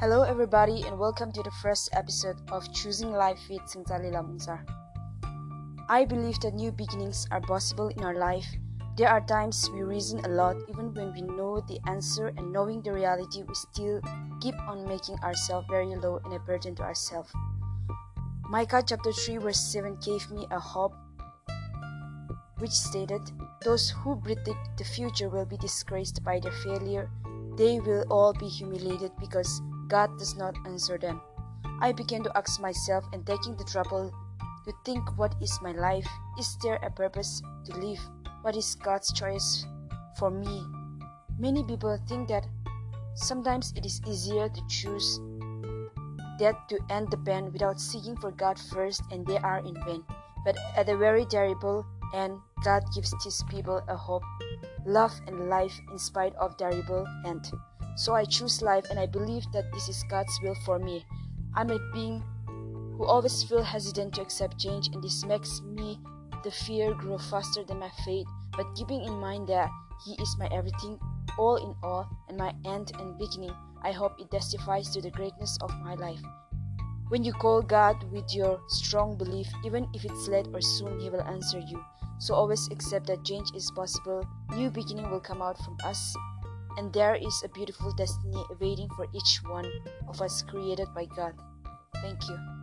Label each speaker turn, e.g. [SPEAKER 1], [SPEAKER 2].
[SPEAKER 1] Hello, everybody, and welcome to the first episode of Choosing Life with Singtali Lamungsar. I believe that new beginnings are possible in our life. There are times we reason a lot, even when we know the answer, and knowing the reality, we still keep on making ourselves very low and a burden to ourselves. Micah chapter 3, verse 7 gave me a hope which stated, Those who predict the future will be disgraced by their failure. They will all be humiliated because God does not answer them. I began to ask myself and taking the trouble to think what is my life? Is there a purpose to live? What is God's choice for me? Many people think that sometimes it is easier to choose that to end the pain without seeking for God first and they are in vain. But at a very terrible end, God gives his people a hope, love and life in spite of terrible end. So I choose life and I believe that this is God's will for me. I'm a being who always feel hesitant to accept change and this makes me the fear grow faster than my faith. But keeping in mind that He is my everything, all in all, and my end and beginning, I hope it testifies to the greatness of my life. When you call God with your strong belief, even if it's late or soon, He will answer you. So always accept that change is possible. New beginning will come out from us and there is a beautiful destiny awaiting for each one of us created by God. Thank you.